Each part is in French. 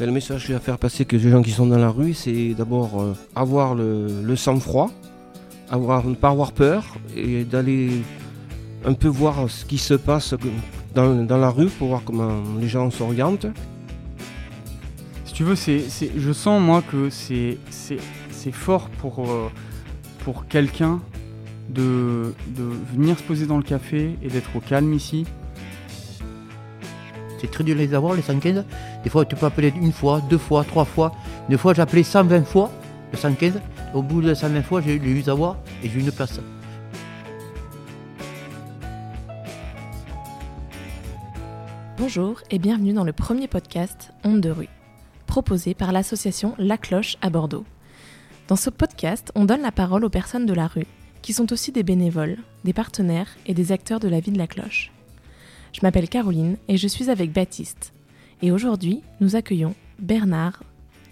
Le message que j'ai à faire passer que les gens qui sont dans la rue, c'est d'abord euh, avoir le, sang-froid, avoir, ne pas avoir peur et d'aller un peu voir ce qui se passe dans, la rue pour voir comment les gens s'orientent. Si tu veux, je sens moi que c'est, fort pour, euh, quelqu'un de venir se poser dans le café et d'être au calme ici c'est très dur de les avoir, les 115. Des fois, tu peux appeler une fois, deux fois, trois fois. Des fois, j'ai appelé 120 fois le 115. Au bout de 120 fois, j'ai eu à avoir et j'ai eu une place. Bonjour et bienvenue dans le premier podcast Onde de rue, proposé par l'association La Cloche à Bordeaux. Dans ce podcast, on donne la parole aux personnes de la rue, qui sont aussi des bénévoles, des partenaires et des acteurs de la vie de la cloche. Je m'appelle Caroline et je suis avec Baptiste. Et aujourd'hui, nous accueillons Bernard,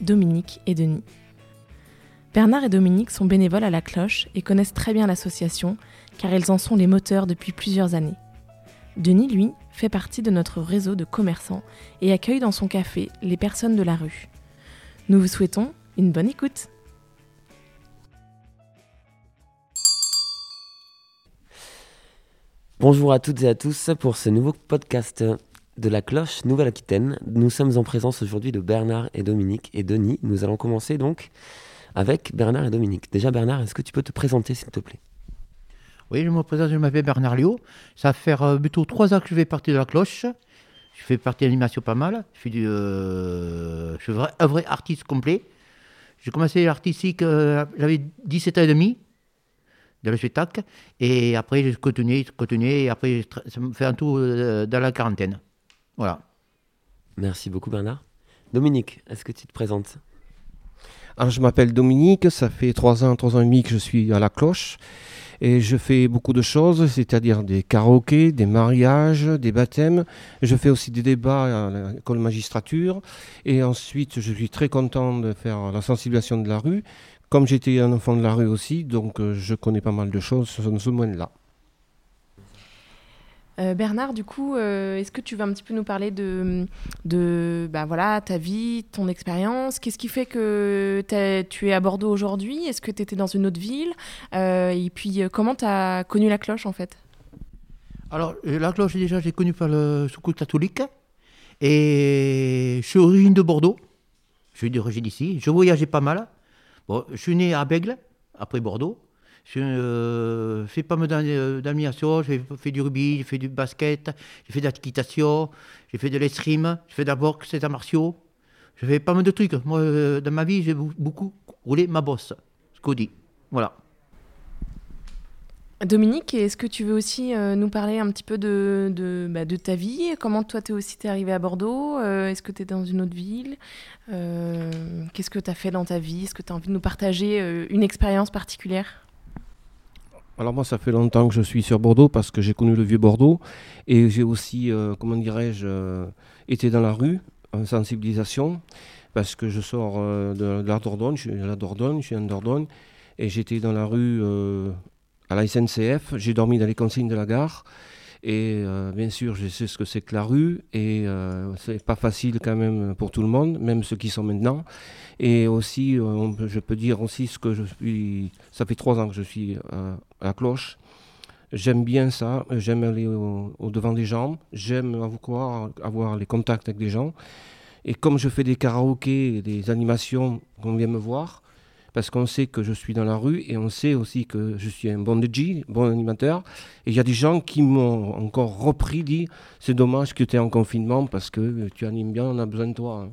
Dominique et Denis. Bernard et Dominique sont bénévoles à la cloche et connaissent très bien l'association car ils en sont les moteurs depuis plusieurs années. Denis, lui, fait partie de notre réseau de commerçants et accueille dans son café les personnes de la rue. Nous vous souhaitons une bonne écoute. Bonjour à toutes et à tous pour ce nouveau podcast de la cloche Nouvelle-Aquitaine. Nous sommes en présence aujourd'hui de Bernard et Dominique et Denis. Nous allons commencer donc avec Bernard et Dominique. Déjà Bernard, est-ce que tu peux te présenter s'il te plaît? Oui, je me présente, je m'appelle Bernard Liot. Ça fait euh, plutôt trois ans que je fais partie de la cloche. Je fais partie de l'animation pas mal. Je suis, euh, un vrai artiste complet. J'ai commencé l'artistique, euh, j'avais 17 ans et demi le spectacle. Et après, je continué, continué, et après, ça me fait un tour euh, dans la quarantaine. Voilà. Merci beaucoup, Bernard. Dominique, est-ce que tu te présentes? Alors, je m'appelle Dominique, ça fait trois ans, trois ans et demi que je suis à la cloche. Et je fais beaucoup de choses, c'est-à-dire des karaokés, des mariages, des baptêmes. Je fais aussi des débats à l'école magistrature. Et ensuite, je suis très content de faire la sensibilisation de la rue comme j'étais un enfant de la rue aussi, donc euh, je connais pas mal de choses sur ce domaine-là. Euh, Bernard, du coup, euh, est-ce que tu vas un petit peu nous parler de, de bah, voilà, ta vie, ton expérience? Qu'est-ce qui fait que tu es à Bordeaux aujourd'hui? Est-ce que tu étais dans une autre ville? Et puis, comment tu as connu la cloche en fait? Alors, la cloche, déjà, j'ai connu par le secours catholique. Et je suis origine de Bordeaux. Je suis d'origine ici. Je voyageais pas mal. Bon, je suis né à Bègle, après Bordeaux. Je euh, fais pas mal d'animation, j'ai fait du rugby, j'ai fait du basket, j'ai fait de l'équitation, j'ai fait de l'escrime, j'ai fait de la boxe, des arts martiaux. J'ai fait pas mal de trucs. Moi, euh, dans ma vie, j'ai beaucoup roulé ma bosse, ce qu'on dit. Voilà. Dominique, est-ce que tu veux aussi euh, nous parler un petit peu de, de, bah, ta vie? Comment toi, tu es aussi arrivé à Bordeaux? Euh, Est-ce que tu es dans une autre ville? Euh, Qu'est-ce que tu as fait dans ta vie? Est-ce que tu as envie de nous partager une expérience particulière? Alors moi, ça fait longtemps que je suis sur Bordeaux parce que j'ai connu le vieux Bordeaux et j'ai aussi, comment dirais-je, été dans la rue en sensibilisation parce que je sors de, la Dordogne, je suis à la Dordogne, je suis en Dordogne et j'étais dans la rue à la SNCF, j'ai dormi dans les consignes de la gare. Et euh, bien sûr, je sais ce que c'est que la rue, et euh, c'est pas facile quand même pour tout le monde, même ceux qui sont maintenant. Et aussi, euh, je peux dire aussi ce que je suis. Ça fait trois ans que je suis à la cloche. J'aime bien ça, j'aime aller au, devant des gens, j'aime avoir, avoir les contacts avec des gens. Et comme je fais des karaokés, des animations, qu'on vient me voir, parce qu'on sait que je suis dans la rue et on sait aussi que je suis un bon DJ, bon animateur. Et il y a des gens qui m'ont encore repris, dit c'est dommage que tu es en confinement parce que tu animes bien, on a besoin de toi. Hein.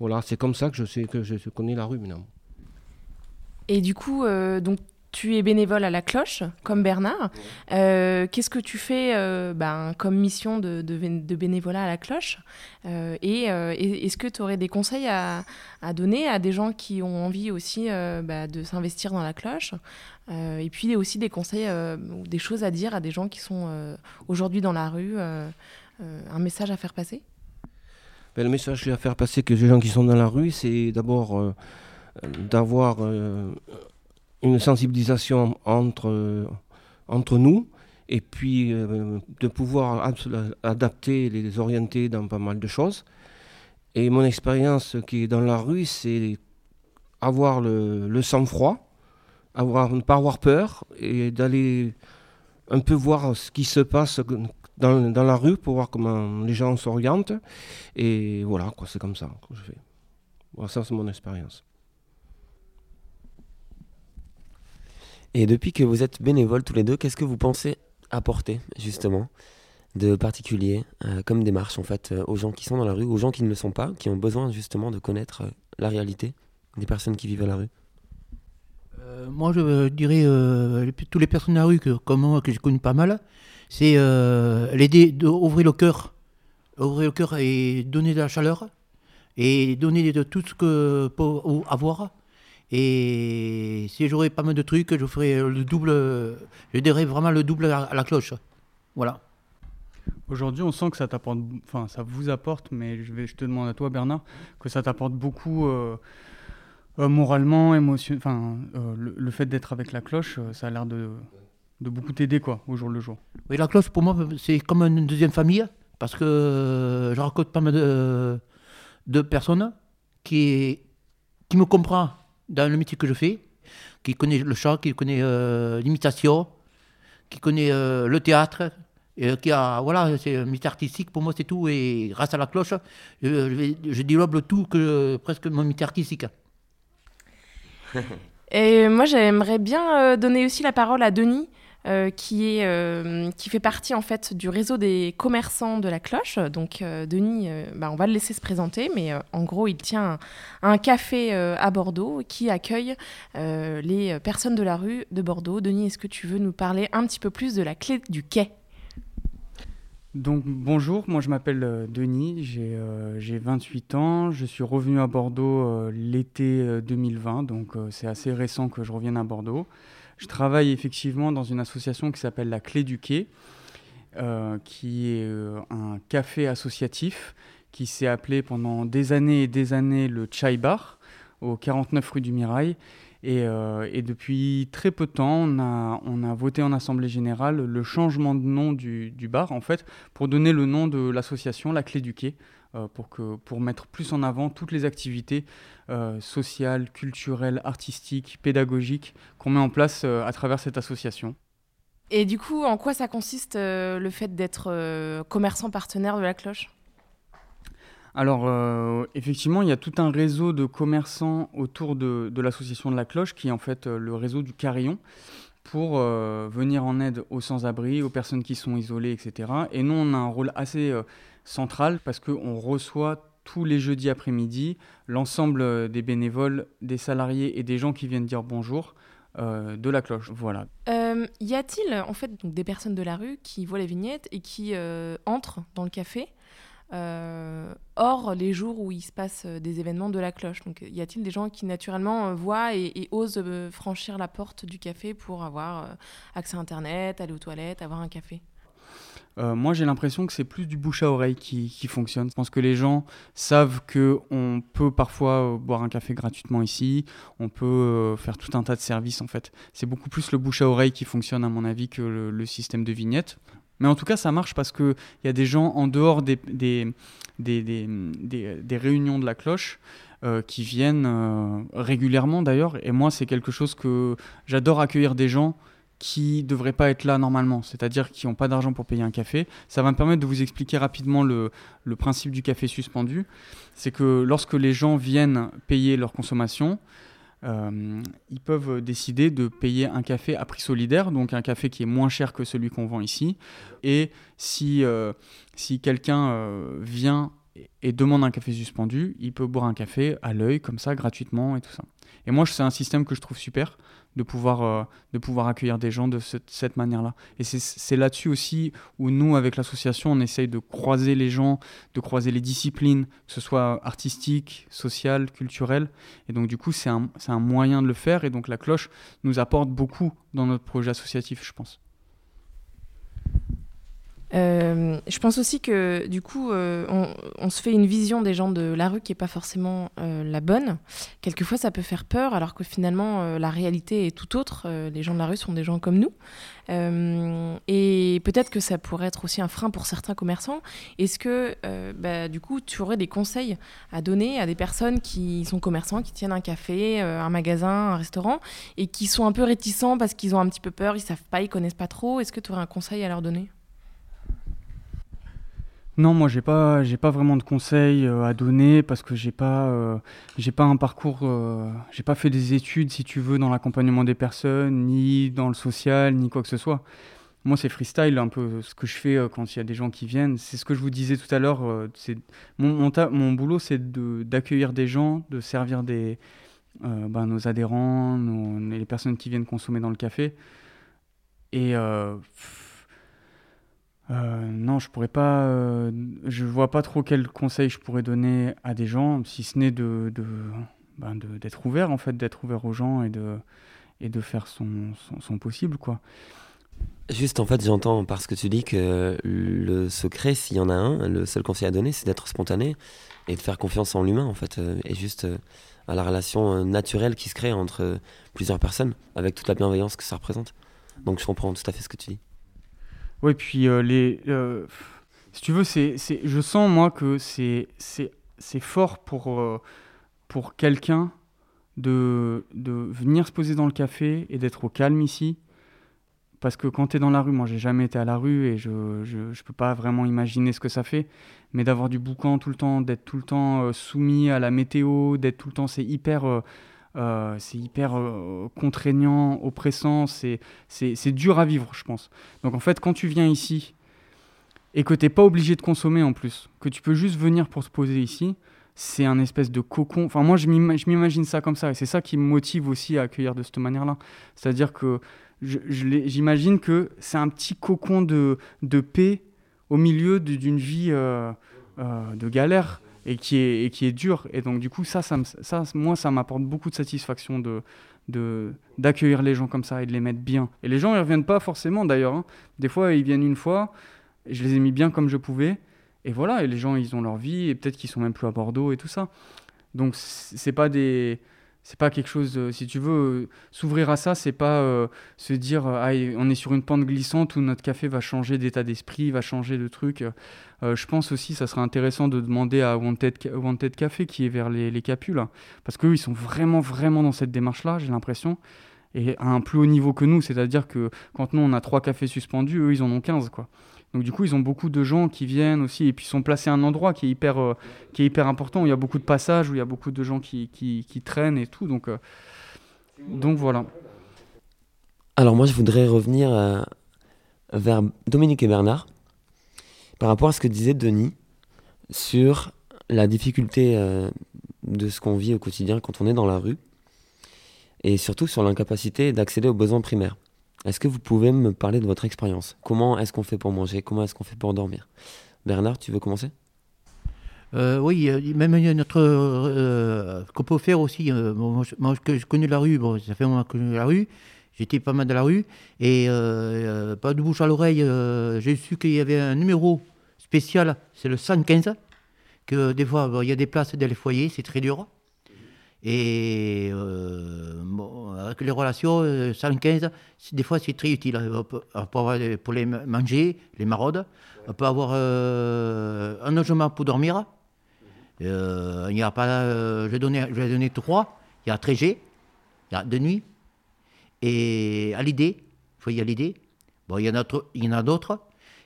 Voilà, c'est comme ça que je sais que je connais la rue maintenant. Et du coup, euh, donc tu es bénévole à la cloche, comme Bernard. Euh, qu'est-ce que tu fais euh, ben, comme mission de, bénévolat à la cloche? Euh, Et est-ce que tu aurais des conseils à, donner à des gens qui ont envie aussi bah, de s'investir dans la cloche? Et puis aussi des conseils, des choses à dire à des gens qui sont aujourd'hui dans la rue Un message à faire passer? Ben, Le message à faire passer que les gens qui sont dans la rue, c'est d'abord d'avoir une sensibilisation entre, entre nous et puis euh, de pouvoir adapter, les orienter dans pas mal de choses. Et mon expérience qui est dans la rue, c'est avoir le, le sang-froid, ne pas avoir peur et d'aller un peu voir ce qui se passe dans, dans, la rue pour voir comment les gens s'orientent. Et voilà, c'est comme ça que je fais. Voilà, ça, c'est mon expérience. Et depuis que vous êtes bénévoles tous les deux, qu'est-ce que vous pensez apporter justement de particulier euh, comme démarche en fait euh, aux gens qui sont dans la rue, aux gens qui ne le sont pas, qui ont besoin justement de connaître euh, la réalité des personnes qui vivent à la rue? Moi je dirais toutes les personnes à la rue que, comme moi que j'ai connu pas mal, c'est l'aider d'ouvrir le cœur, ouvrir le cœur et donner de la chaleur et donner de tout ce que peut avoir. Et si j'aurais pas mal de trucs, je ferais le double, je dirais vraiment le double à la cloche. Voilà. Aujourd'hui, on sent que ça t'apporte, enfin, ça vous apporte, mais je, vais, je te demande à toi, Bernard, que ça t'apporte beaucoup euh, euh, moralement, émotion, enfin, euh, le, fait d'être avec la cloche, ça a l'air de, de beaucoup t'aider, quoi, au jour le jour. Oui, la cloche, pour moi, c'est comme une deuxième famille, parce que je rencontre pas mal de, de personnes qui, qui me comprennent dans le métier que je fais, qui connaît le chant, qui connaît l'imitation, qui connaît le théâtre, et qui a, voilà, c'est un métier artistique, pour moi c'est tout, et grâce à la cloche, je, je, développe tout que presque mon métier artistique. et moi j'aimerais bien euh, donner aussi la parole à Denis, euh, euh, qui fait partie en fait du réseau des commerçants de la cloche. Donc Denis, bah, on va le laisser se présenter, mais en gros il tient un, café à Bordeaux qui accueille les personnes de la rue de Bordeaux. Denis, est-ce que tu veux nous parler un petit peu plus de la clé du quai? Donc bonjour, moi je m'appelle euh, Denis, j'ai 28 euh, ans, je suis revenu à Bordeaux euh, l'été 2020, donc c'est assez récent que je revienne à Bordeaux. Je travaille effectivement dans une association qui s'appelle la Clé du Quai, qui est un café associatif qui s'est appelé pendant des années et des années le Chai Bar au 49 rue du Mirail. Euh, et, depuis très peu de temps, on a, voté en Assemblée Générale le changement de nom du, bar, en fait, pour donner le nom de l'association, la Clé du Quai, euh, pour, que, pour mettre plus en avant toutes les activités euh, sociales, culturelles, artistiques, pédagogiques qu'on met en place à travers cette association. Et du coup, en quoi ça consiste le fait d'être commerçant partenaire de la cloche? Alors, euh, effectivement, il y a tout un réseau de commerçants autour de, l'association de la cloche, qui est en fait euh, le réseau du carillon, pour euh, venir en aide aux sans-abri, aux personnes qui sont isolées, etc. Et nous, on a un rôle assez central parce qu'on reçoit tous les jeudis après-midi l'ensemble des bénévoles, des salariés et des gens qui viennent dire bonjour. de la cloche. Voilà. y a-t-il en fait des personnes de la rue qui voient les vignettes et qui entrent dans le café euh, hors les jours où il se passe euh, des événements de la cloche? Donc, y a-t-il des gens qui naturellement euh, voient et, osent franchir la porte du café pour avoir accès à Internet, aller aux toilettes, avoir un café? Moi, j'ai l'impression que c'est plus du bouche à oreille qui, qui, fonctionne. Je pense que les gens savent que on peut parfois boire un café gratuitement ici, on peut faire tout un tas de services en fait. C'est beaucoup plus le bouche à oreille qui fonctionne à mon avis que le système de vignette. Mais en tout cas, ça marche parce qu'il y a des gens en dehors des, des, des, des réunions de la cloche euh, qui viennent euh, régulièrement d'ailleurs. Et moi, c'est quelque chose que j'adore accueillir des gens qui ne devraient pas être là normalement, c'est-à-dire qui n'ont pas d'argent pour payer un café. Ça va me permettre de vous expliquer rapidement le, principe du café suspendu. C'est que lorsque les gens viennent payer leur consommation, euh, ils peuvent décider de payer un café à prix solidaire, donc un café qui est moins cher que celui qu'on vend ici. Et si, euh, si quelqu'un euh, vient et demande un café suspendu, il peut boire un café à l'œil, comme ça, gratuitement et tout ça. Et moi, c'est un système que je trouve super de pouvoir, euh, de pouvoir accueillir des gens de cette manière-là. Et c'est là-dessus aussi où nous, avec l'association, on essaye de croiser les gens, de croiser les disciplines, que ce soit artistique, social, culturel. Et donc, du coup, c'est un, un moyen de le faire. Et donc, la cloche nous apporte beaucoup dans notre projet associatif, je pense. Euh, je pense aussi que du coup, euh, on, se fait une vision des gens de la rue qui n'est pas forcément euh, la bonne. Quelquefois, ça peut faire peur, alors que finalement, la réalité est tout autre. les gens de la rue sont des gens comme nous. et peut-être que ça pourrait être aussi un frein pour certains commerçants. Est-ce que, bah, du coup, tu aurais des conseils à donner à des personnes qui sont commerçants, qui tiennent un café, un magasin, un restaurant, et qui sont un peu réticents parce qu'ils ont un petit peu peur, ils savent pas, ils connaissent pas trop? Est-ce que tu aurais un conseil à leur donner? Non, moi j'ai pas j'ai pas vraiment de conseils euh, à donner parce que j'ai pas euh, j'ai pas un parcours euh, j'ai pas fait des études si tu veux dans l'accompagnement des personnes ni dans le social ni quoi que ce soit. Moi c'est freestyle un peu ce que je fais quand il y a des gens qui viennent. C'est ce que je vous disais tout à l'heure. c'est mon mon, boulot c'est d'accueillir des gens, de servir des ben, nos adhérents, les personnes qui viennent consommer dans le café et euh, non, je pourrais pas. Euh, je vois pas trop quel conseil je pourrais donner à des gens, si ce n'est de, ben d'être ouvert en fait, d'être ouvert aux gens et de et de faire son, son, possible quoi. Juste en fait, j'entends parce que tu dis que le secret, s'il y en a un, le seul conseil à donner, c'est d'être spontané et de faire confiance en l'humain en fait, euh, et juste à la relation naturelle qui se crée entre plusieurs personnes, avec toute la bienveillance que ça représente. Donc je comprends tout à fait ce que tu dis. Oui, puis euh, les. Euh, si tu veux, c'est, je sens moi que c'est, c'est, fort pour, euh, pour quelqu'un de, de venir se poser dans le café et d'être au calme ici. Parce que quand tu es dans la rue, moi j'ai jamais été à la rue et je ne peux pas vraiment imaginer ce que ça fait. Mais d'avoir du boucan tout le temps, d'être tout le temps soumis à la météo, d'être tout le temps, c'est hyper. Euh, c'est hyper euh, contraignant, oppressant, c'est dur à vivre, je pense. Donc en fait, quand tu viens ici et que tu n'es pas obligé de consommer en plus, que tu peux juste venir pour te poser ici, c'est un espèce de cocon. Enfin, moi, je m'imagine ça comme ça, et c'est ça qui me motive aussi à accueillir de cette manière-là. C'est-à-dire que j'imagine que c'est un petit cocon de, de paix au milieu d'une vie euh, de galère et qui est, et qui est dur. Et donc, du coup, ça, ça, ça moi, ça m'apporte beaucoup de satisfaction de d'accueillir les gens comme ça et de les mettre bien. Et les gens, ils reviennent pas forcément d'ailleurs. Hein. Des fois, ils viennent une fois, je les ai mis bien comme je pouvais. Et voilà, et les gens, ils ont leur vie, et peut-être qu'ils sont même plus à Bordeaux et tout ça. Donc, c'est pas des c'est pas quelque chose euh, si tu veux euh, s'ouvrir à ça c'est pas euh, se dire on est sur une pente glissante où notre café va changer d'état d'esprit va changer de truc. Je pense aussi ça serait intéressant de demander à Wanted, Wanted Café qui est vers les, les Capules parce qu'eux ils sont vraiment vraiment dans cette démarche là j'ai l'impression et à un plus haut niveau que nous. C'est à dire que quand nous on a trois cafés suspendus eux ils en ont 15 quoi donc du coup, ils ont beaucoup de gens qui viennent aussi et puis sont placés à un endroit qui est hyper, euh, qui est hyper important où il y a beaucoup de passages, où il y a beaucoup de gens qui, qui, traînent et tout. Donc, euh, donc voilà. Alors moi, je voudrais revenir euh, vers Dominique et Bernard par rapport à ce que disait Denis sur la difficulté de ce qu'on vit au quotidien quand on est dans la rue et surtout sur l'incapacité d'accéder aux besoins primaires. Est-ce que vous pouvez me parler de votre expérience? Comment est-ce qu'on fait pour manger? Comment est-ce qu'on fait pour dormir? Bernard, tu veux commencer? Euh, oui, même il y a notre euh, qu'on peut faire aussi. Euh, moi, je, connais la rue, bon, ça fait un moment que je connais la rue. J'étais pas mal dans la rue et pas de bouche à l'oreille. J'ai su qu'il y avait un numéro spécial, c'est le 115. Que des fois, il y a des places dans les foyers, c'est très dur. Et euh, avec les relations, 115, euh, des fois c'est très utile. On peut, avoir, pour les manger, les maraudes, on peut avoir euh, un logement pour dormir. il n'y a pas, je, vais donner, je vais donner trois. Il y a Trégé, il y a de nuit, et à l'idée, il faut y aller l'idée. Bon, il y en a, il y en a d'autres.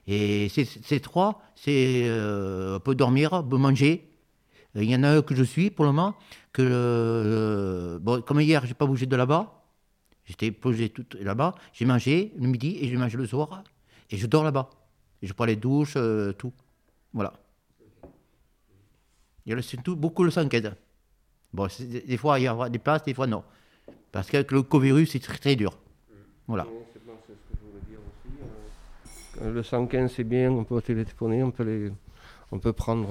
Et ces, trois, c'est on peut dormir, on peut manger. Il y en a un que je suis pour le moment, que euh, bon, comme hier, j'ai pas bougé de là-bas. J'étais posé tout là-bas. J'ai mangé le midi et j'ai mangé le soir. Et je dors là-bas. Et je prends les douches, euh, tout. Voilà. Il y a tout, beaucoup le 5 Bon, des fois, il y a des places, des fois, non. Parce que le Covid, c'est très, très dur. Voilà. Le 115, c'est bien, on peut téléphoner, on peut, les, on peut prendre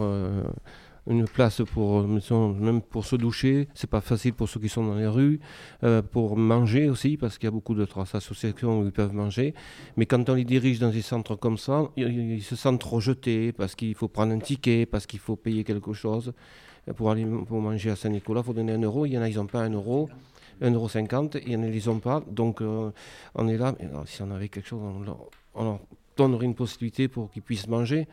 une place pour, même pour se doucher. C'est pas facile pour ceux qui sont dans les rues, euh, pour manger aussi, parce qu'il y a beaucoup d'autres associations où ils peuvent manger. Mais quand on les dirige dans des centres comme ça, ils, se sentent trop jetés parce qu'il faut prendre un ticket, parce qu'il faut payer quelque chose. Pour, aller, pour manger à Saint-Nicolas, il faut donner un euro. Il y en a, ils n'ont pas un euro. 1,50€, il y en a, ils n'ont pas. Donc, euh, on est là. si on avait quelque chose, on leur, donnerait une possibilité pour qu'ils puissent manger.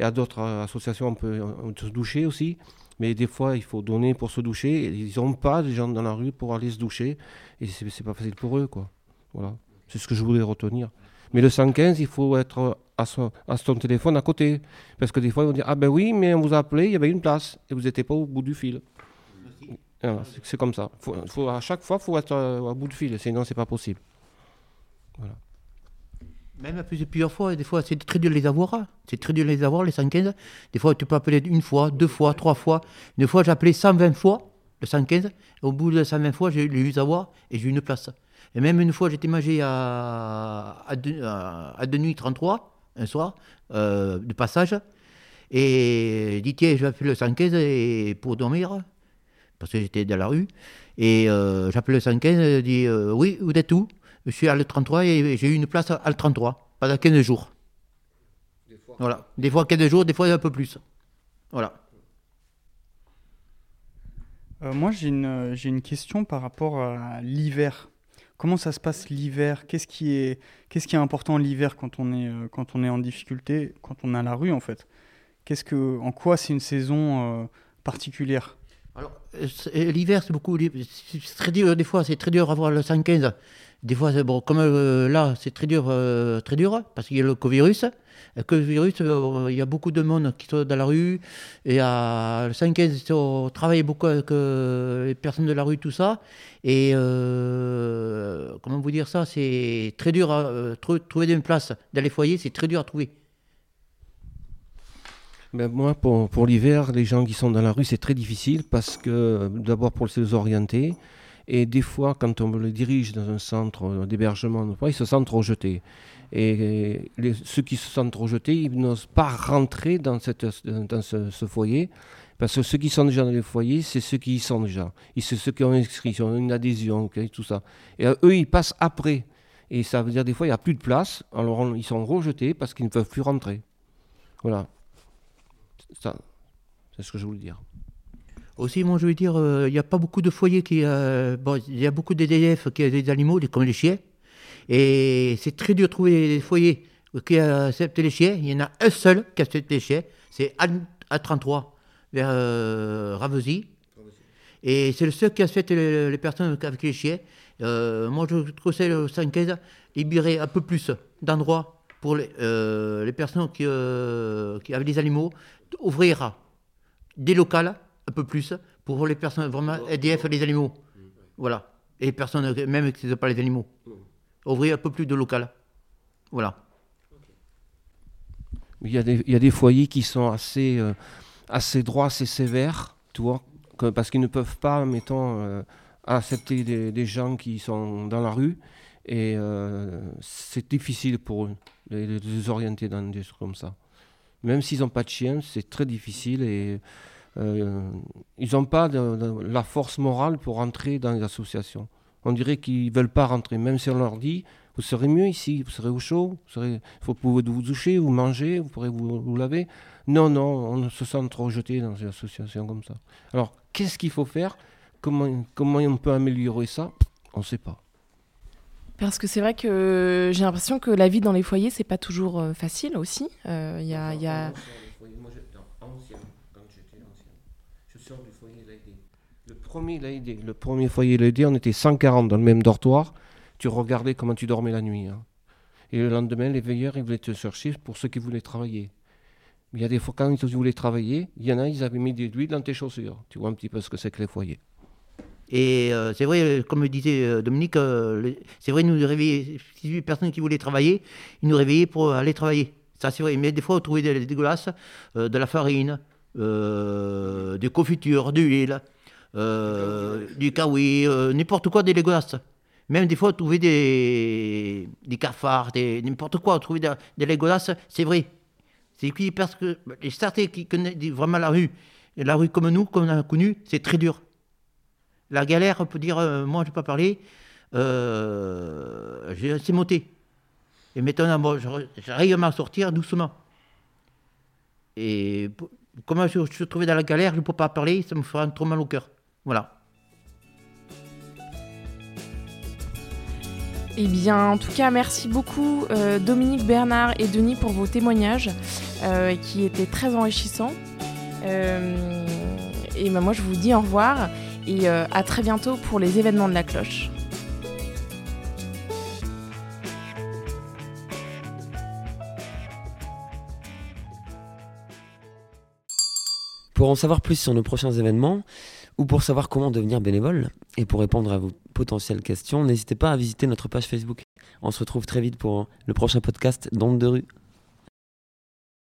Et à d'autres associations, on peut, se doucher aussi. Mais des fois, il faut donner pour se doucher. ils n'ont pas des gens dans la rue pour aller se doucher. Et c'est, pas facile pour eux, quoi. Voilà. C'est ce que je voulais retenir. Mais le 115, il faut être à son, à téléphone à côté. Parce que des fois, ils vont dire Ah ben oui, mais on vous a appelé, il y avait une place. Et vous n'étiez pas au bout du fil. c'est, comme ça. À chaque fois, il faut être euh, au bout du fil. Sinon, c'est pas possible. Voilà. Même plusieurs fois, des fois, c'est très dur de les avoir. Hein. C'est très dur de les avoir, les 115. Des fois, tu peux appeler une fois, deux fois, trois fois. Une fois, j'ai appelé 120 fois le 115. au bout de 120 fois, j'ai eu avoir et j'ai eu une place. Et même une fois, j'étais mangé à, à, de, à, nuit 33, un soir, euh, de passage. Et j'ai dit, tiens, je vais appeler le 115 et, pour dormir, parce que j'étais dans la rue. Et euh, j'appelle le 115, il dit, euh, oui, vous êtes où? Je suis à le 33 et j'ai eu une place à le 33 pendant 15 jours. Des fois. Voilà. Des fois 15 jours, des fois un peu plus. Voilà. Euh, moi, j'ai une, j'ai une question par rapport à l'hiver. Comment ça se passe l'hiver? Qu'est-ce qui, est, qu'est-ce qui est important l'hiver quand, on est, euh, quand on est en difficulté, quand on est à la rue en fait? Qu'est-ce que, En quoi c'est une saison euh, particulière? Alors, l'hiver, c'est beaucoup. C'est très dur, des fois, c'est très dur à avoir le 115. Des fois, bon, comme euh, là, c'est très dur, euh, très dur, parce qu'il y a le Covid-virus. Le Covid-virus, euh, il y a beaucoup de monde qui sont dans la rue. Et à le 5 on travaille beaucoup avec les personnes de la rue, tout ça. Et comment vous dire ça C'est très dur à trouver une place dans les foyers, c'est très dur à trouver. Ben moi, pour, pour l'hiver, les gens qui sont dans la rue, c'est très difficile parce que d'abord pour se orienter, et des fois, quand on le dirige dans un centre d'hébergement, ils se sentent rejetés. Et ceux qui se sentent rejetés, ils n'osent pas rentrer dans, cette, dans ce, foyer. Parce que ceux qui sont déjà dans les foyers, c'est ceux qui y sont déjà. C'est ceux qui ont inscrit, qui ont une adhésion, tout ça. Et eux, ils passent après. Et ça veut dire des fois, il n'y a plus de place. Alors ils sont rejetés parce qu'ils ne peuvent plus rentrer. Voilà. C'est ce que je voulais dire. Aussi, moi, je veux dire, euh, il n'y a pas beaucoup de foyers qui. Euh, bon, il y a beaucoup d'EDF qui ont des animaux, comme les chiens. Et c'est très dur de trouver des foyers qui acceptent les chiens. Il y en a un seul qui accepte les chiens. C'est A33, vers euh, Ravesy. Et c'est le seul qui accepte les, les, personnes avec les chiens. moi, je conseille le 115 libérer un peu plus d'endroits pour les, les personnes qui, qui avaient des animaux, ouvrir des locales un peu plus pour les personnes vraiment EDF les animaux. Voilà. Et les personnes, même qui ne sont pas les animaux. Ouvrir un peu plus de local. Voilà. Il y, a des, il y a des foyers qui sont assez, euh, assez droits, assez sévères, tu vois, parce qu'ils ne peuvent pas, mettons, euh, accepter des, gens qui sont dans la rue. Et euh, c'est difficile pour eux de les orienter dans des choses comme ça. Même s'ils n'ont pas de chien, c'est très difficile et euh, ils n'ont pas la force morale pour rentrer dans les associations. On dirait qu'ils ne veulent pas rentrer, même si on leur dit vous serez mieux ici, vous serez au chaud, vous faut pouvoir vous doucher, vous manger, vous pourrez vous, laver. Non, non, on se sent trop jeté dans des associations comme ça. Alors, qu'est-ce qu'il faut faire? Comment, comment on peut améliorer ça? On ne sait pas. Parce que c'est vrai que j'ai l'impression que la vie dans les foyers, c'est pas toujours euh, facile aussi. Euh, y a, y a... premier le premier foyer l'AID, on était 140 dans le même dortoir. Tu regardais comment tu dormais la nuit. Hein. Et le lendemain, les veilleurs, ils voulaient te chercher pour ceux qui voulaient travailler. Il y a des fois, quand ils voulaient travailler, il y en a, ils avaient mis des l'huile dans tes chaussures. Tu vois un petit peu ce que c'est que les foyers. Et euh, c'est vrai, comme disait euh, Dominique, euh, c'est vrai, nous réveiller, si personne qui voulait travailler, ils nous réveillaient pour aller travailler. Ça, c'est vrai. Mais des fois, on trouvait des, dégueulasses, de la farine, des confitures, de l'huile. Euh, du kawi, euh, n'importe quoi des dégueulasse. Même des fois, trouver des, des cafards, des, n'importe quoi, trouver des, des c'est vrai. C'est qui parce que les certains qui connaissent vraiment la rue, la rue comme nous, comme on a connu, c'est très dur. La galère, on peut dire, euh, moi je ne vais pas parler, euh, assez monté. Et maintenant, bon, j'arrive à m'en sortir doucement. Et comment je, suis trouvé dans la galère, je ne peux pas parler, ça me fera trop mal au cœur. Voilà. Eh bien, en tout cas, merci beaucoup euh, Dominique, Bernard et Denis pour vos témoignages euh, qui étaient très enrichissants. Et ben, moi, je vous dis au revoir et à très bientôt pour les événements de la cloche. Pour en savoir plus sur nos prochains événements, ou pour savoir comment devenir bénévole, et pour répondre à vos potentielles questions, n'hésitez pas à visiter notre page Facebook. On se retrouve très vite pour le prochain podcast d'Onde de rue.